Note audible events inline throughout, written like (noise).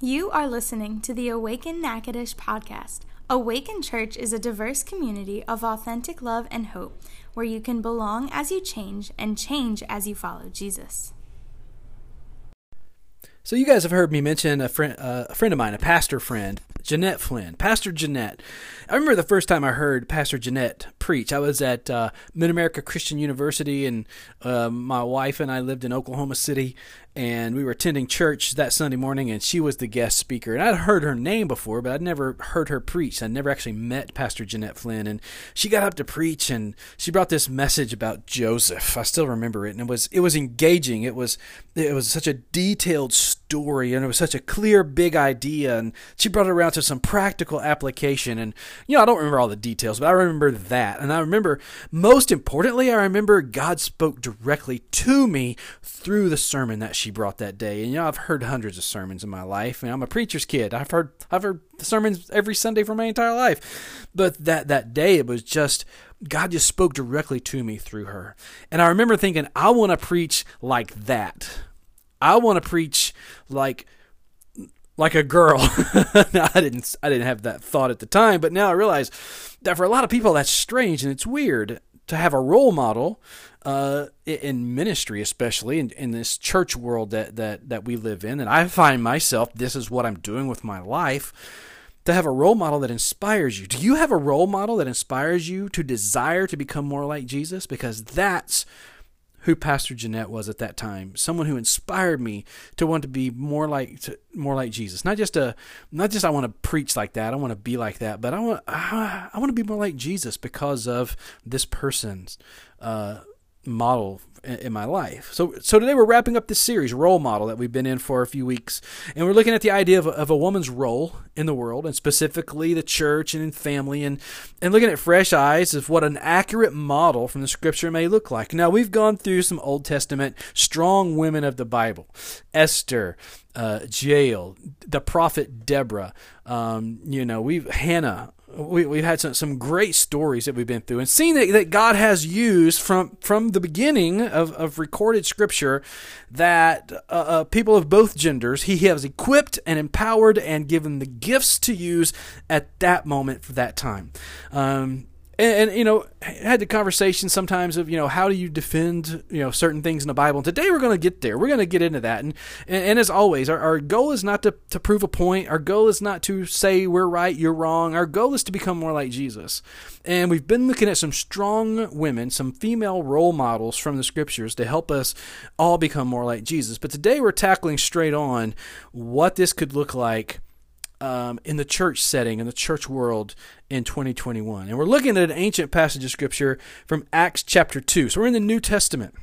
You are listening to the Awaken Natchitoches podcast. Awaken Church is a diverse community of authentic love and hope where you can belong as you change and change as you follow Jesus. So you guys have heard me mention a friend, uh, a friend of mine, a pastor friend, Jeanette Flynn, Pastor Jeanette. I remember the first time I heard Pastor Jeanette preach. I was at uh, Mid America Christian University, and uh, my wife and I lived in Oklahoma City, and we were attending church that Sunday morning, and she was the guest speaker. And I'd heard her name before, but I'd never heard her preach. I'd never actually met Pastor Jeanette Flynn, and she got up to preach, and she brought this message about Joseph. I still remember it, and it was it was engaging. It was it was such a detailed story, and it was such a clear, big idea, and she brought it around to some practical application. And you know, I don't remember all the details, but I remember that, and I remember most importantly, I remember God spoke directly to me through the sermon that she brought that day. And you know, I've heard hundreds of sermons in my life, and I'm a preacher's kid. I've heard I've heard sermons every Sunday for my entire life. But that that day, it was just God just spoke directly to me through her. And I remember thinking, I want to preach like that. I want to preach like like a girl. (laughs) now, I didn't I didn't have that thought at the time, but now I realize that for a lot of people that's strange and it's weird to have a role model uh, in ministry, especially in, in this church world that, that, that we live in. And I find myself, this is what I'm doing with my life, to have a role model that inspires you. Do you have a role model that inspires you to desire to become more like Jesus? Because that's who Pastor Jeanette was at that time. Someone who inspired me to want to be more like to, more like Jesus. Not just a not just I want to preach like that. I want to be like that, but I want I, I want to be more like Jesus because of this person's uh, model in my life. So, so today we're wrapping up this series, Role Model, that we've been in for a few weeks. And we're looking at the idea of, of a woman's role in the world, and specifically the church and in family, and, and looking at fresh eyes of what an accurate model from the scripture may look like. Now, we've gone through some Old Testament strong women of the Bible Esther, uh, Jael, the prophet Deborah, um, you know, we've Hannah, we, we've had some, some great stories that we've been through and seen that, that God has used from, from the beginning of, of recorded scripture that uh, uh, people of both genders, he has equipped and empowered and given the gifts to use at that moment for that time. Um, and, and, you know had the conversation sometimes of you know how do you defend you know certain things in the bible? And today we're going to get there. We're going to get into that. And and, and as always our, our goal is not to, to prove a point. Our goal is not to say we're right you're wrong. Our goal is to become more like jesus. And we've been looking at some strong women some female role models from the scriptures to help us all become more like jesus. But today we're tackling straight on what this could look like um, in the church setting, in the church world in 2021. And we're looking at an ancient passage of Scripture from Acts chapter 2. So we're in the New Testament.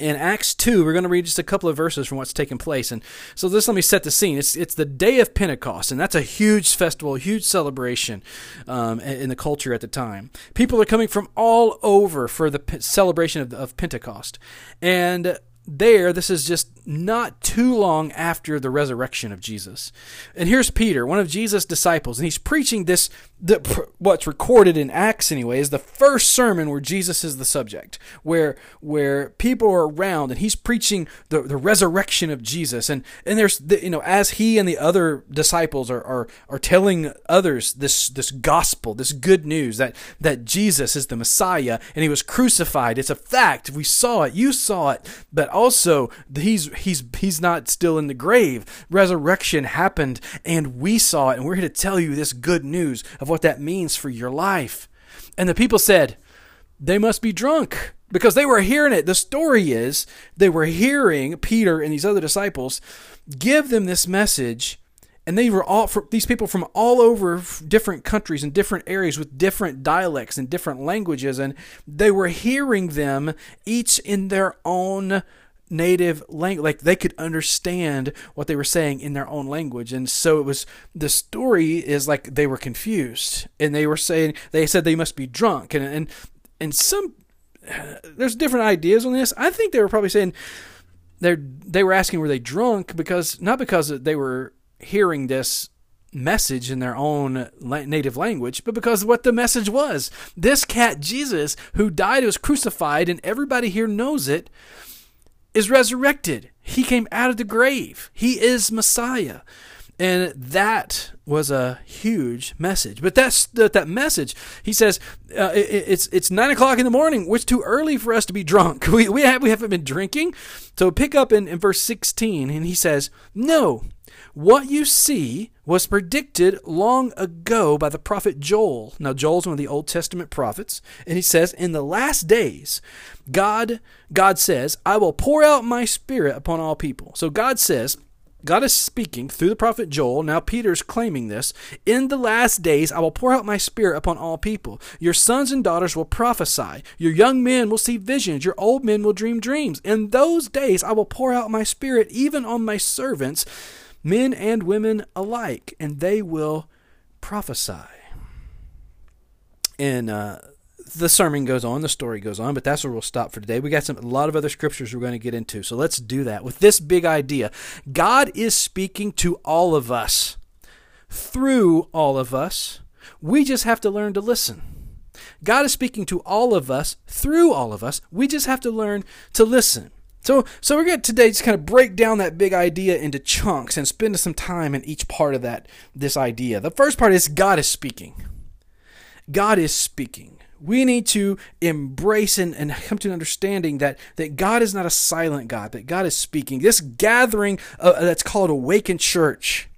In Acts 2, we're going to read just a couple of verses from what's taking place. And so just let me set the scene. It's, it's the day of Pentecost, and that's a huge festival, huge celebration um, in the culture at the time. People are coming from all over for the celebration of, of Pentecost. And there, this is just not too long after the resurrection of Jesus. And here's Peter, one of Jesus' disciples, and he's preaching this, the, what's recorded in Acts anyway, is the first sermon where Jesus is the subject, where where people are around and he's preaching the, the resurrection of Jesus. And and there's, the, you know, as he and the other disciples are, are, are telling others this, this gospel, this good news that, that Jesus is the Messiah and he was crucified. It's a fact. We saw it. You saw it. But also he's he's he's not still in the grave. Resurrection happened and we saw it and we're here to tell you this good news of what that means for your life. And the people said, they must be drunk because they were hearing it. The story is they were hearing Peter and these other disciples give them this message and they were all these people from all over different countries and different areas with different dialects and different languages and they were hearing them each in their own native language like they could understand what they were saying in their own language. And so it was the story is like they were confused and they were saying they said they must be drunk. And and and some (sighs) there's different ideas on this. I think they were probably saying they they were asking were they drunk? Because not because they were hearing this message in their own native language, but because what the message was. This cat Jesus, who died, was crucified, and everybody here knows it, is resurrected. He came out of the grave. He is Messiah. And that was a huge message. But that's that, that message. He says uh, it, it's it's nine o'clock in the morning. Which too early for us to be drunk. (laughs) We we have we haven't been drinking. So pick up in, in verse sixteen, and he says, "No, what you see was predicted long ago by the prophet Joel. Now, Joel's one of the Old Testament prophets, and he says, In the last days, God, God says, I will pour out my spirit upon all people. So God says, God is speaking through the prophet Joel. Now Peter's claiming this. In the last days, I will pour out my spirit upon all people. Your sons and daughters will prophesy. Your young men will see visions. Your old men will dream dreams. In those days, I will pour out my spirit even on my servants men and women alike, and they will prophesy. And uh, the sermon goes on, the story goes on, but that's where we'll stop for today. We got some a lot of other scriptures we're going to get into, so let's do that with this big idea. God is speaking to all of us, through all of us. We just have to learn to listen. God is speaking to all of us, through all of us. We just have to learn to listen. So, so we're going to today just kind of break down that big idea into chunks and spend some time in each part of that this idea. The first part is God is speaking. God is speaking. We need to embrace and, and come to an understanding that, that God is not a silent God, that God is speaking. This gathering uh, that's called Awaken Church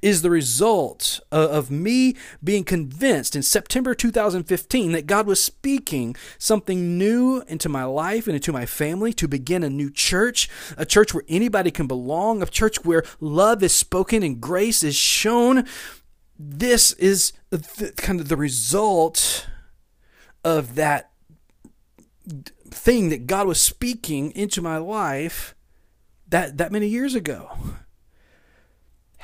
is the result of me being convinced in September 2015 that God was speaking something new into my life and into my family to begin a new church, a church where anybody can belong, a church where love is spoken and grace is shown. This is kind of the result of that thing that God was speaking into my life that that many years ago.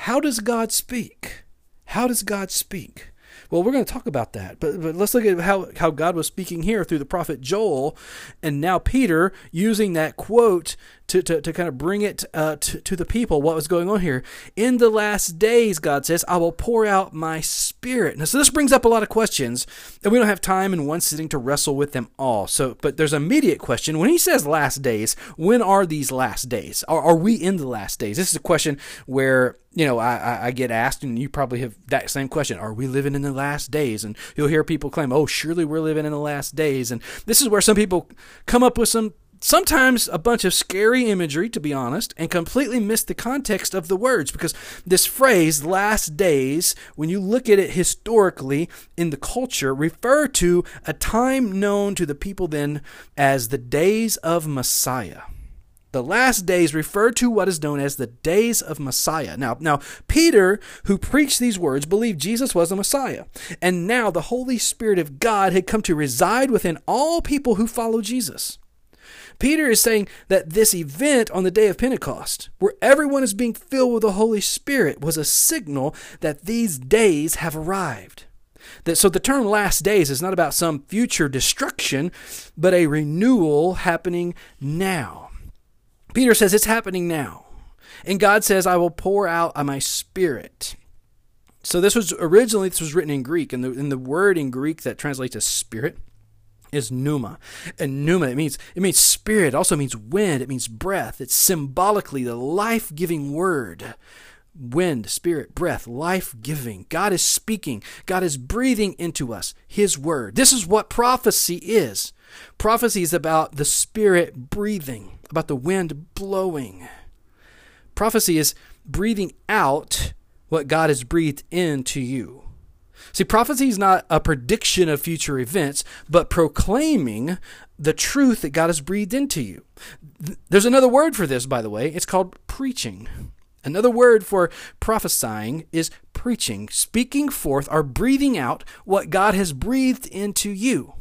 How does God speak? How does God speak? Well, we're going to talk about that, but, but let's look at how, how God was speaking here through the prophet Joel, and now Peter using that quote to, to, to kind of bring it uh, to, to the people what was going on here. In the last days, God says, I will pour out my spirit. Now, so this brings up a lot of questions, and we don't have time in one sitting to wrestle with them all. So, but there's an immediate question. When he says last days, when are these last days? Are, are we in the last days? This is a question where you know, I, I get asked, and you probably have that same question: Are we living in the last days? And you'll hear people claim, "Oh, surely we're living in the last days." And this is where some people come up with some sometimes a bunch of scary imagery, to be honest, and completely miss the context of the words because this phrase, last days, when you look at it historically in the culture, refer to a time known to the people then as the days of Messiah. The last days refer to what is known as the days of Messiah. Now, now Peter, who preached these words, believed Jesus was the Messiah. And now the Holy Spirit of God had come to reside within all people who follow Jesus. Peter is saying that this event on the day of Pentecost, where everyone is being filled with the Holy Spirit, was a signal that these days have arrived. That, so the term last days is not about some future destruction, but a renewal happening now. Peter says it's happening now. And God says, I will pour out my spirit. So this was originally this was written in Greek, and the, and the word in Greek that translates as spirit is pneuma. And pneuma, it means it means spirit, it also means wind, it means breath. It's symbolically the life-giving word. Wind, spirit, breath, life giving. God is speaking. God is breathing into us His word. This is what prophecy is. Prophecy is about the Spirit breathing, about the wind blowing. Prophecy is breathing out what God has breathed into you. See, prophecy is not a prediction of future events, but proclaiming the truth that God has breathed into you. There's another word for this, by the way. It's called preaching. Another word for prophesying is preaching, speaking forth or breathing out what God has breathed into you.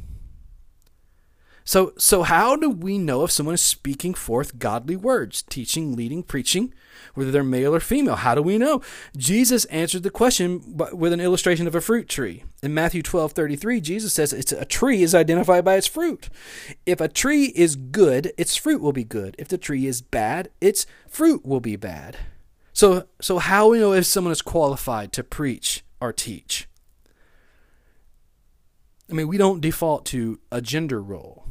So, so how do we know if someone is speaking forth godly words, teaching, leading, preaching, whether they're male or female? How do we know? Jesus answered the question with an illustration of a fruit tree. In Matthew 12 33, Jesus says it's a tree is identified by its fruit. If a tree is good, its fruit will be good. If the tree is bad, its fruit will be bad. So, so how do we know if someone is qualified to preach or teach? I mean, we don't default to a gender role.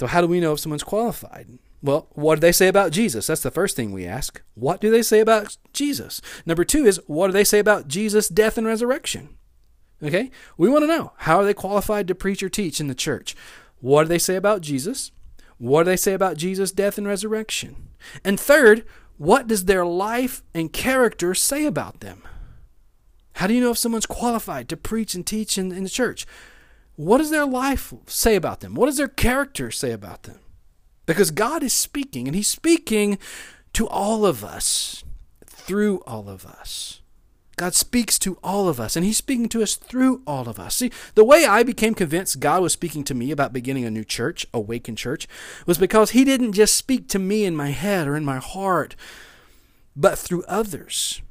So, how do we know if someone's qualified? Well, what do they say about Jesus? That's the first thing we ask. What do they say about Jesus? Number two is, what do they say about Jesus' death and resurrection? Okay? We want to know how are they qualified to preach or teach in the church? What do they say about Jesus? What do they say about Jesus' death and resurrection? And third, what does their life and character say about them? How do you know if someone's qualified to preach and teach in, in the church? What does their life say about them? What does their character say about them? Because God is speaking, and He's speaking to all of us, through all of us. God speaks to all of us, and He's speaking to us through all of us. See, the way I became convinced God was speaking to me about beginning a new church, Awaken Church, was because He didn't just speak to me in my head or in my heart, but through others.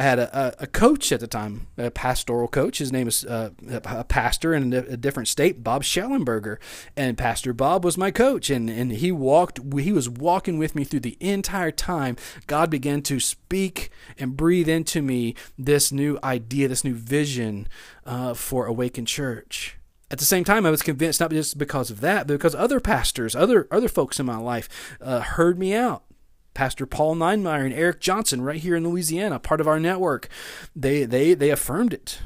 I had a, a, coach at the time, a pastoral coach. His name is uh, a pastor in a, different state, Bob Schellenberger, and Pastor Bob was my coach, and and he walked. He was walking with me through the entire time. God began to speak and breathe into me this new idea, this new vision uh, for Awaken Church. At the same time, I was convinced not just because of that, but because other pastors, other other folks in my life, uh, heard me out Pastor Paul Ninemeyer and Eric Johnson right here in Louisiana, part of our network. They they they affirmed it.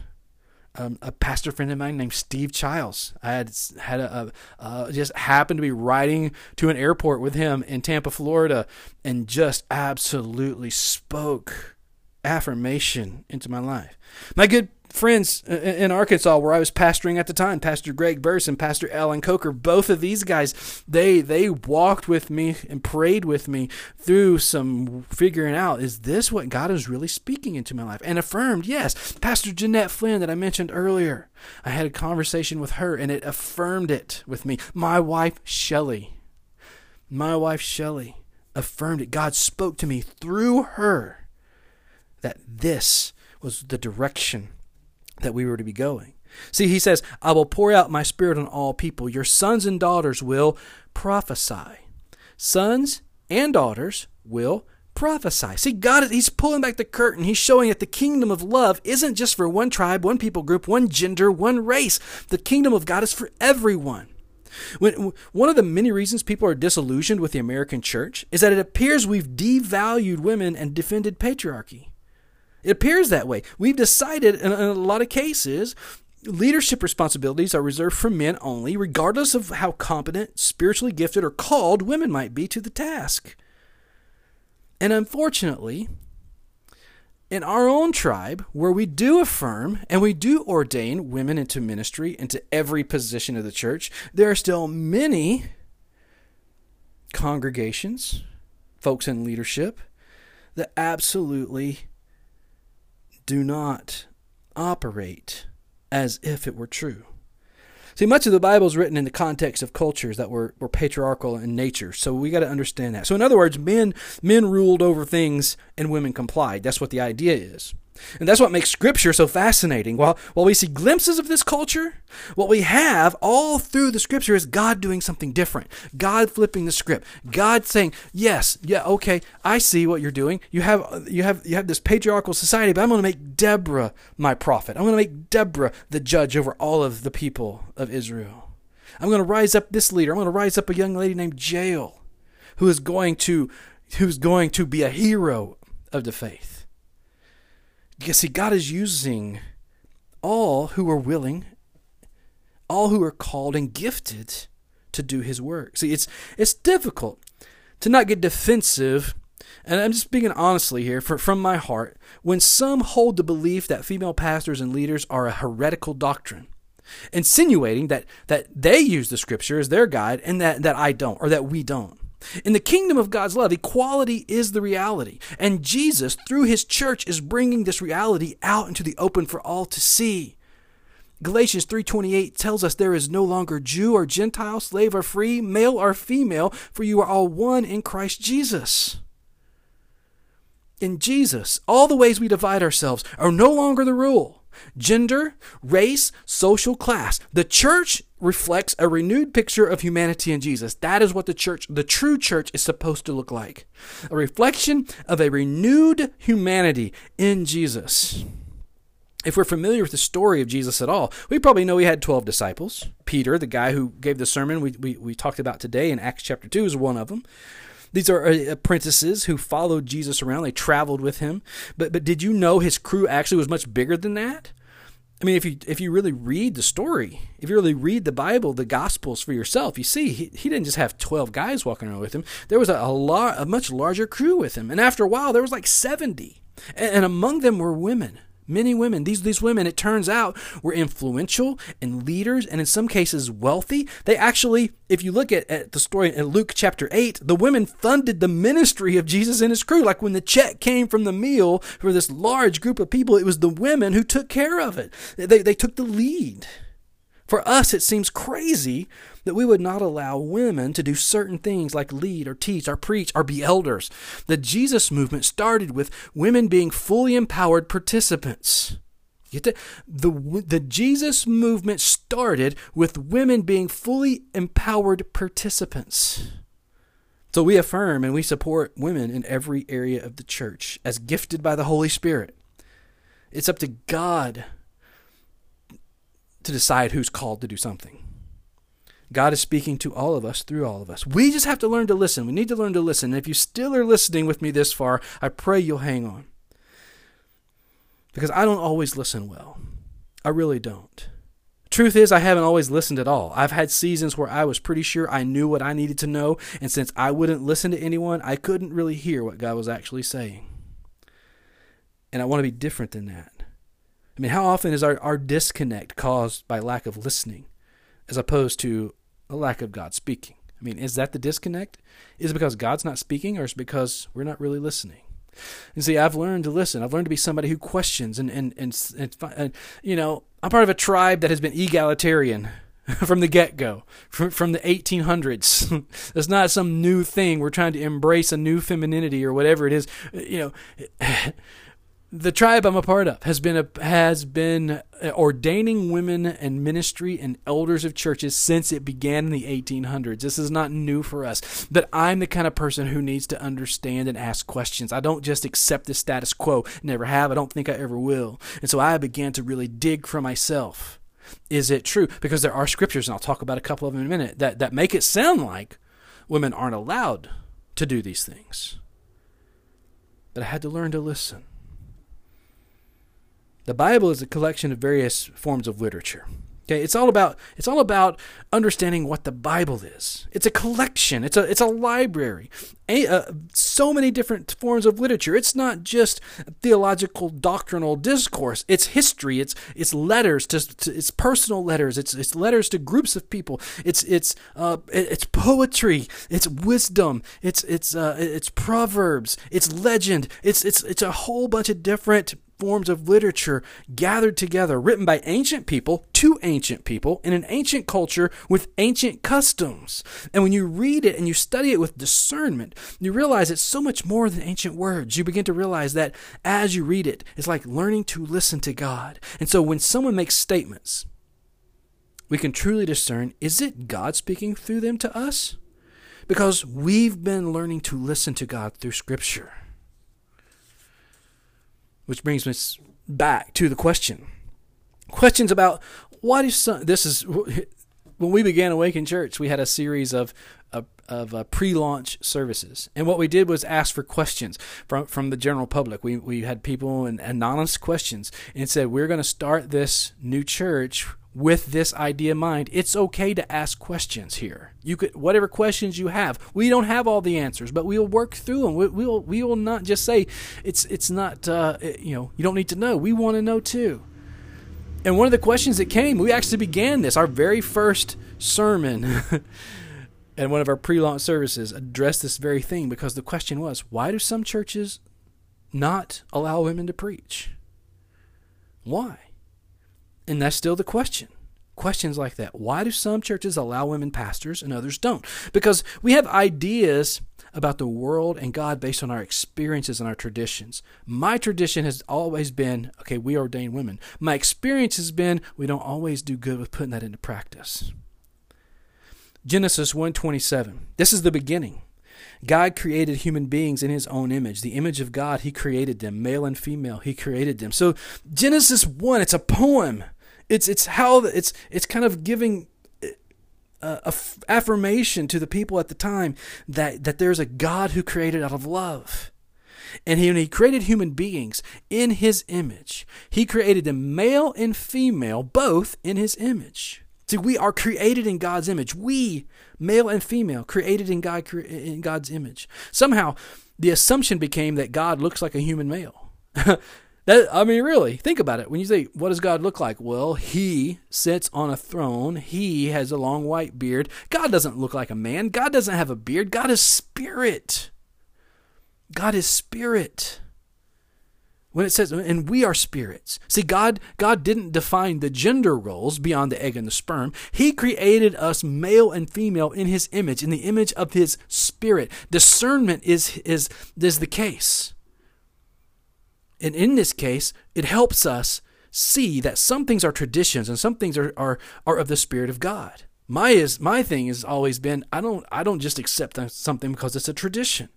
Um, a pastor friend of mine named Steve Childs. I had had a, a just happened to be riding to an airport with him in Tampa, Florida, and just absolutely spoke affirmation into my life. My good friends in Arkansas where I was pastoring at the time, Pastor Greg Burse and Pastor Alan Coker, both of these guys, they they walked with me and prayed with me through some figuring out is this what God is really speaking into my life and affirmed, yes. Pastor Jeanette Flynn that I mentioned earlier. I had a conversation with her and it affirmed it with me. My wife Shelley. My wife Shelley affirmed it. God spoke to me through her that this was the direction that we were to be going. See, he says, I will pour out my spirit on all people. Your sons and daughters will prophesy. Sons and daughters will prophesy. See, God, He's pulling back the curtain. He's showing that the kingdom of love isn't just for one tribe, one people group, one gender, one race. The kingdom of God is for everyone. When, one of the many reasons people are disillusioned with the American church is that it appears we've devalued women and defended patriarchy. It appears that way. We've decided in, a lot of cases leadership responsibilities are reserved for men only, regardless of how competent, spiritually gifted, or called women might be to the task. And unfortunately, in our own tribe, where we do affirm and we do ordain women into ministry, into every position of the church, there are still many congregations, folks in leadership, that absolutely do not operate as if it were true. See, much of the Bible is written in the context of cultures that were, were patriarchal in nature, so we got to understand that. So, in other words, men men ruled over things and women complied. That's what the idea is. And that's what makes Scripture so fascinating. While, while we see glimpses of this culture, what we have all through the Scripture is God doing something different. God flipping the script. God saying, "Yes, yeah, okay, I see what you're doing. You have you have you have this patriarchal society, but I'm going to make Deborah my prophet. I'm going to make Deborah the judge over all of the people of Israel. I'm going to rise up this leader. I'm going to rise up a young lady named Jael, who is going to who's going to be a hero of the faith." You see, God is using all who are willing, all who are called and gifted to do His work. See, it's it's difficult to not get defensive, and I'm just speaking honestly here for, from my heart. When some hold the belief that female pastors and leaders are a heretical doctrine, insinuating that that they use the Scripture as their guide and that that I don't or that we don't. In the kingdom of God's love, equality is the reality. And Jesus, through his church, is bringing this reality out into the open for all to see. Galatians 3:28 tells us there is no longer Jew or Gentile, slave or free, male or female, for you are all one in Christ Jesus. In Jesus, all the ways we divide ourselves are no longer the rule gender, race, social class. The church reflects a renewed picture of humanity in Jesus. That is what the church, the true church, is supposed to look like a reflection of a renewed humanity in Jesus. if we're familiar with the story of Jesus at all, we probably know he had 12 disciples. Peter, the guy who gave the sermon we, we, we talked about today in Acts chapter 2, is one of them. These are uh, apprentices who followed Jesus around. They traveled with him. But, but did you know his crew actually was much bigger than that? I mean, if you if you really read the story, if you really read the Bible, the Gospels for yourself, you see he, he didn't just have twelve guys walking around with him. There was a, a lot a much larger crew with him, and after a while, there was like seventy, and, and among them were women. Many women, these, these women, it turns out, were influential and leaders and in some cases wealthy. They actually, if you look at, at the story in Luke chapter 8, the women funded the ministry of Jesus and his crew. Like when the check came from the meal for this large group of people, it was the women who took care of it. They, they took the lead. For us, it seems crazy that we would not allow women to do certain things like lead or teach or preach or be elders. The Jesus movement started with women being fully empowered participants. Get The, the, the Jesus movement started with women being fully empowered participants. So we affirm and we support women in every area of the church as gifted by the Holy Spirit. It's up to God to decide who's called to do something. God is speaking to all of us through all of us. We just have to learn to listen. We need to learn to listen. And if you still are listening with me this far, I pray you'll hang on. Because I don't always listen well. I really don't. Truth is, I haven't always listened at all. I've had seasons where I was pretty sure I knew what I needed to know, and since I wouldn't listen to anyone, I couldn't really hear what God was actually saying. And I want to be different than that. I mean, how often is our, our disconnect caused by lack of listening as opposed to a lack of God speaking? I mean, is that the disconnect? Is it because God's not speaking or is it because we're not really listening? And see, I've learned to listen. I've learned to be somebody who questions and, and, and, and, and you know, I'm part of a tribe that has been egalitarian (laughs) from the get go, from, from the 1800s. (laughs) It's not some new thing. We're trying to embrace a new femininity or whatever it is. You know, the tribe I'm a part of has been a, has been uh, ordaining women and ministry and elders of churches since it began in the 1800s. This is not new for us. But I'm the kind of person who needs to understand and ask questions. I don't just accept the status quo. Never have. I don't think I ever will. And so I began to really dig for myself. Is it true? Because there are scriptures, and I'll talk about a couple of them in a minute, that, that make it sound like women aren't allowed to do these things. But I had to learn to listen. The Bible is a collection of various forms of literature. Okay, it's all about it's all about understanding what the Bible is. It's a collection. It's a it's a library. A, uh, so many different forms of literature. It's not just theological doctrinal discourse. It's history. It's it's letters to, to it's personal letters. It's it's letters to groups of people. It's it's uh, it's poetry. It's wisdom. It's it's uh, it's proverbs. It's legend. It's it's it's a whole bunch of different forms of literature gathered together, written by ancient people to ancient people in an ancient culture with ancient customs. And when you read it and you study it with discernment, you realize it's so much more than ancient words. You begin to realize that as you read it, it's like learning to listen to God. And so when someone makes statements, we can truly discern is it God speaking through them to us? Because we've been learning to listen to God through Scripture. Which brings us back to the question. Questions about why if some, this is when we began Awaken Church, we had a series of of, of uh, pre-launch services, and what we did was ask for questions from from the general public. We we had people and anonymous questions, and said we're going to start this new church with this idea in mind. It's okay to ask questions here. You could whatever questions you have. We don't have all the answers, but we'll work through them. We, will we will not just say it's it's not uh, you know you don't need to know. We want to know too. And one of the questions that came, we actually began this our very first sermon. (laughs) and one of our pre-launch services addressed this very thing because the question was, why do some churches not allow women to preach? Why? And that's still the question. Questions like that. Why do some churches allow women pastors and others don't? Because we have ideas about the world and God based on our experiences and our traditions. My tradition has always been okay, we ordain women. My experience has been we don't always do good with putting that into practice. Genesis 1:27. This is the beginning. God created human beings in his own image. The image of God, he created them, male and female, he created them. So Genesis 1, it's a poem. It's it's how it's it's kind of giving uh, affirmation to the people at the time that that there's a God who created out of love. And he, he created human beings in his image, he created them male and female, both in his image. See, we are created in God's image. We, male and female, created in God in God's image. Somehow, the assumption became that God looks like a human male. (laughs) that I mean, really, think about it. When you say, "What does God look like?" Well, He sits on a throne. He has a long white beard. God doesn't look like a man. God doesn't have a beard. God is spirit. God is spirit when it says and we are spirits see god god didn't define the gender roles beyond the egg and the sperm he created us male and female in his image in the image of his spirit discernment is is is the case and in this case it helps us see that some things are traditions and some things are are, are of the spirit of god my is my thing has always been i don't i don't just accept something because it's a tradition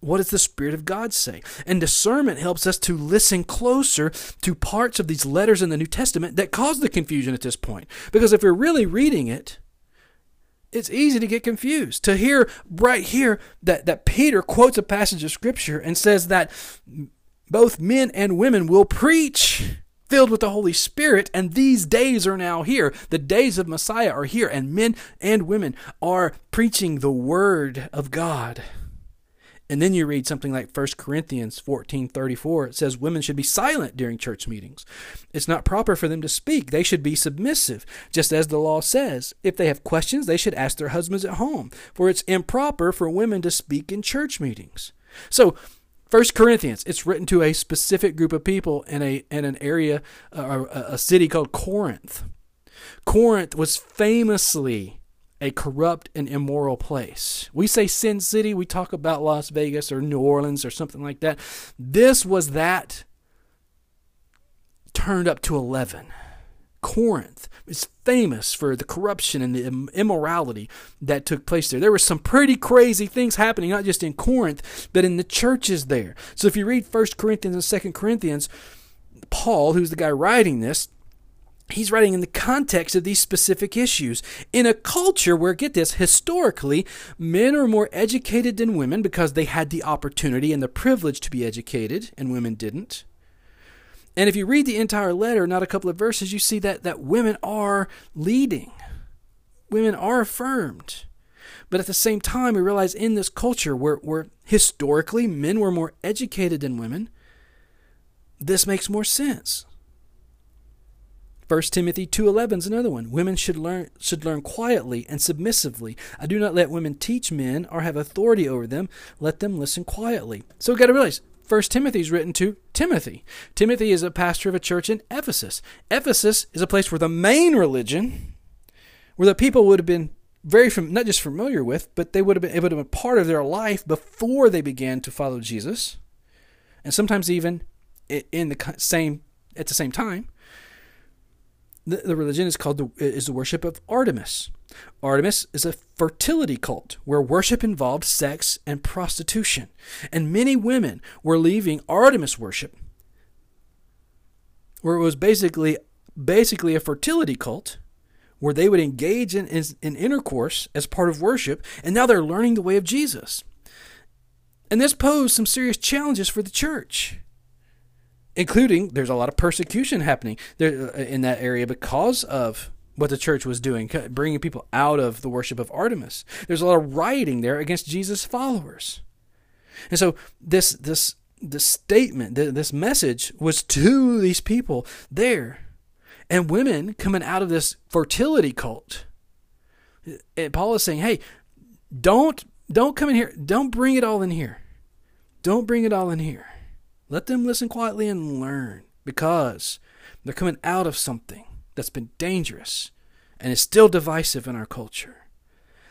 what does the Spirit of God say? And discernment helps us to listen closer to parts of these letters in the New Testament that cause the confusion at this point. Because if you're really reading it, it's easy to get confused. To hear right here that, that Peter quotes a passage of Scripture and says that both men and women will preach filled with the Holy Spirit, and these days are now here. The days of Messiah are here, and men and women are preaching the Word of God. And then you read something like 1 Corinthians 14:34 it says women should be silent during church meetings. It's not proper for them to speak. They should be submissive, just as the law says. If they have questions, they should ask their husbands at home, for it's improper for women to speak in church meetings. So, 1 Corinthians, it's written to a specific group of people in a in an area uh, a city called Corinth. Corinth was famously a corrupt and immoral place. We say Sin City, we talk about Las Vegas or New Orleans or something like that. This was that turned up to 11. Corinth is famous for the corruption and the immorality that took place there. There were some pretty crazy things happening, not just in Corinth, but in the churches there. So if you read 1 Corinthians and 2 Corinthians, Paul, who's the guy writing this, he's writing in the context of these specific issues. In a culture where, get this, historically, men are more educated than women because they had the opportunity and the privilege to be educated, and women didn't. And if you read the entire letter, not a couple of verses, you see that, that women are leading. Women are affirmed. But at the same time, we realize in this culture where, where historically men were more educated than women, this makes more sense. 1 Timothy 2:11 is another one. Women should learn should learn quietly and submissively. I do not let women teach men or have authority over them. Let them listen quietly. So we got to realize First Timothy is written to Timothy. Timothy is a pastor of a church in Ephesus. Ephesus is a place where the main religion, where the people would have been very fam- not just familiar with, but they would have been able to be part of their life before they began to follow Jesus, and sometimes even in the same at the same time the, religion is called the, is the worship of Artemis. Artemis is a fertility cult where worship involved sex and prostitution, and many women were leaving Artemis worship, where it was basically basically a fertility cult where they would engage in, in, in, intercourse as part of worship, and now they're learning the way of Jesus. And this posed some serious challenges for the church including there's a lot of persecution happening there uh, in that area because of what the church was doing, bringing people out of the worship of Artemis. There's a lot of rioting there against Jesus' followers, and so this this this statement, this message was to these people there, and women coming out of this fertility cult. And Paul is saying, "Hey, don't don't come in here. Don't bring it all in here. Don't bring it all in here." Let them listen quietly and learn because they're coming out of something that's been dangerous and is still divisive in our culture.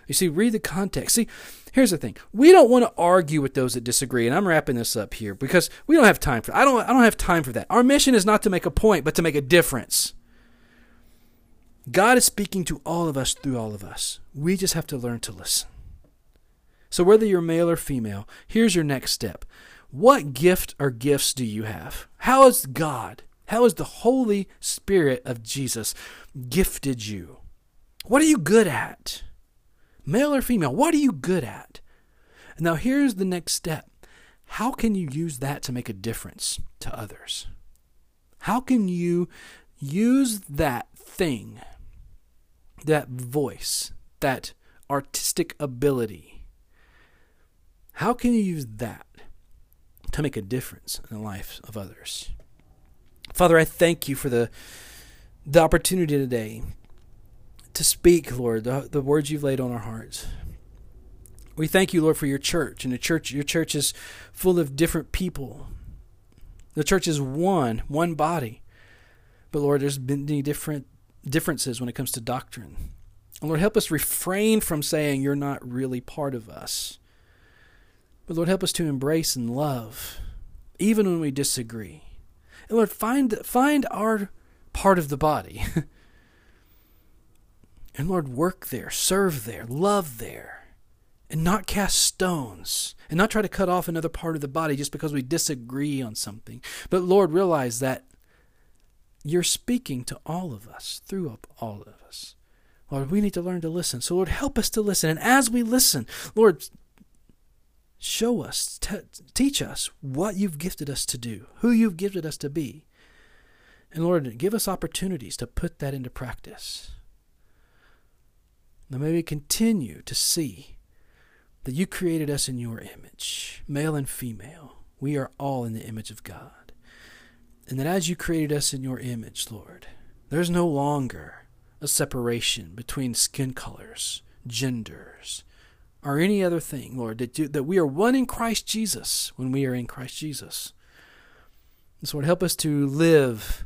You see, read the context. See, here's the thing. We don't want to argue with those that disagree, and I'm wrapping this up here because we don't have time for I don't I don't have time for that. Our mission is not to make a point, but to make a difference. God is speaking to all of us through all of us. We just have to learn to listen. So, whether you're male or female, here's your next step. What gift or gifts do you have? How has God, how has the Holy Spirit of Jesus gifted you? What are you good at? Male or female, what are you good at? Now, here's the next step. How can you use that to make a difference to others? How can you use that thing, that voice, that artistic ability? How can you use that to make a difference in the lives of others? Father, I thank you for the the opportunity today to speak, Lord, the, the words you've laid on our hearts. We thank you, Lord, for your church. And the church, your church is full of different people. The church is one, one body. But Lord, there's many different differences when it comes to doctrine. And Lord, help us refrain from saying you're not really part of us. But Lord, help us to embrace and love, even when we disagree. And Lord, find find our part of the body. (laughs) and Lord, work there, serve there, love there and not cast stones and not try to cut off another part of the body just because we disagree on something. But Lord, realize that you're speaking to all of us, through all of us. Lord, we need to learn to listen. So, Lord, help us to listen. And as we listen, Lord, show us, t- teach us what you've gifted us to do, who you've gifted us to be. And Lord, give us opportunities to put that into practice. Now may we continue to see that you created us in your image, male and female. We are all in the image of God. And that as you created us in your image, Lord, there's no longer a separation between skin colors, genders, or any other thing, Lord, that, you, that we are one in Christ Jesus when we are in Christ Jesus. And so, Lord, help us to live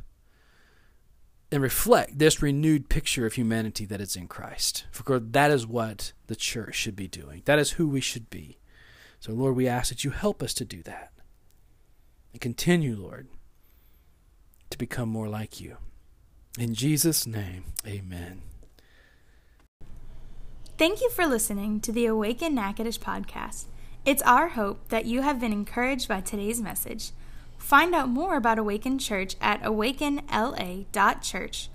and reflect this renewed picture of humanity that is in Christ. For that is what the church should be doing. That is who we should be. So, Lord, we ask that you help us to do that. And continue, Lord, to become more like you. In Jesus' name, amen. Thank you for listening to the Awaken Natchitoches podcast. It's our hope that you have been encouraged by today's message. Find out more about Awaken Church at awakenla.church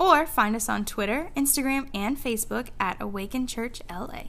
or find us on Twitter, Instagram, and Facebook at Awaken Church LA.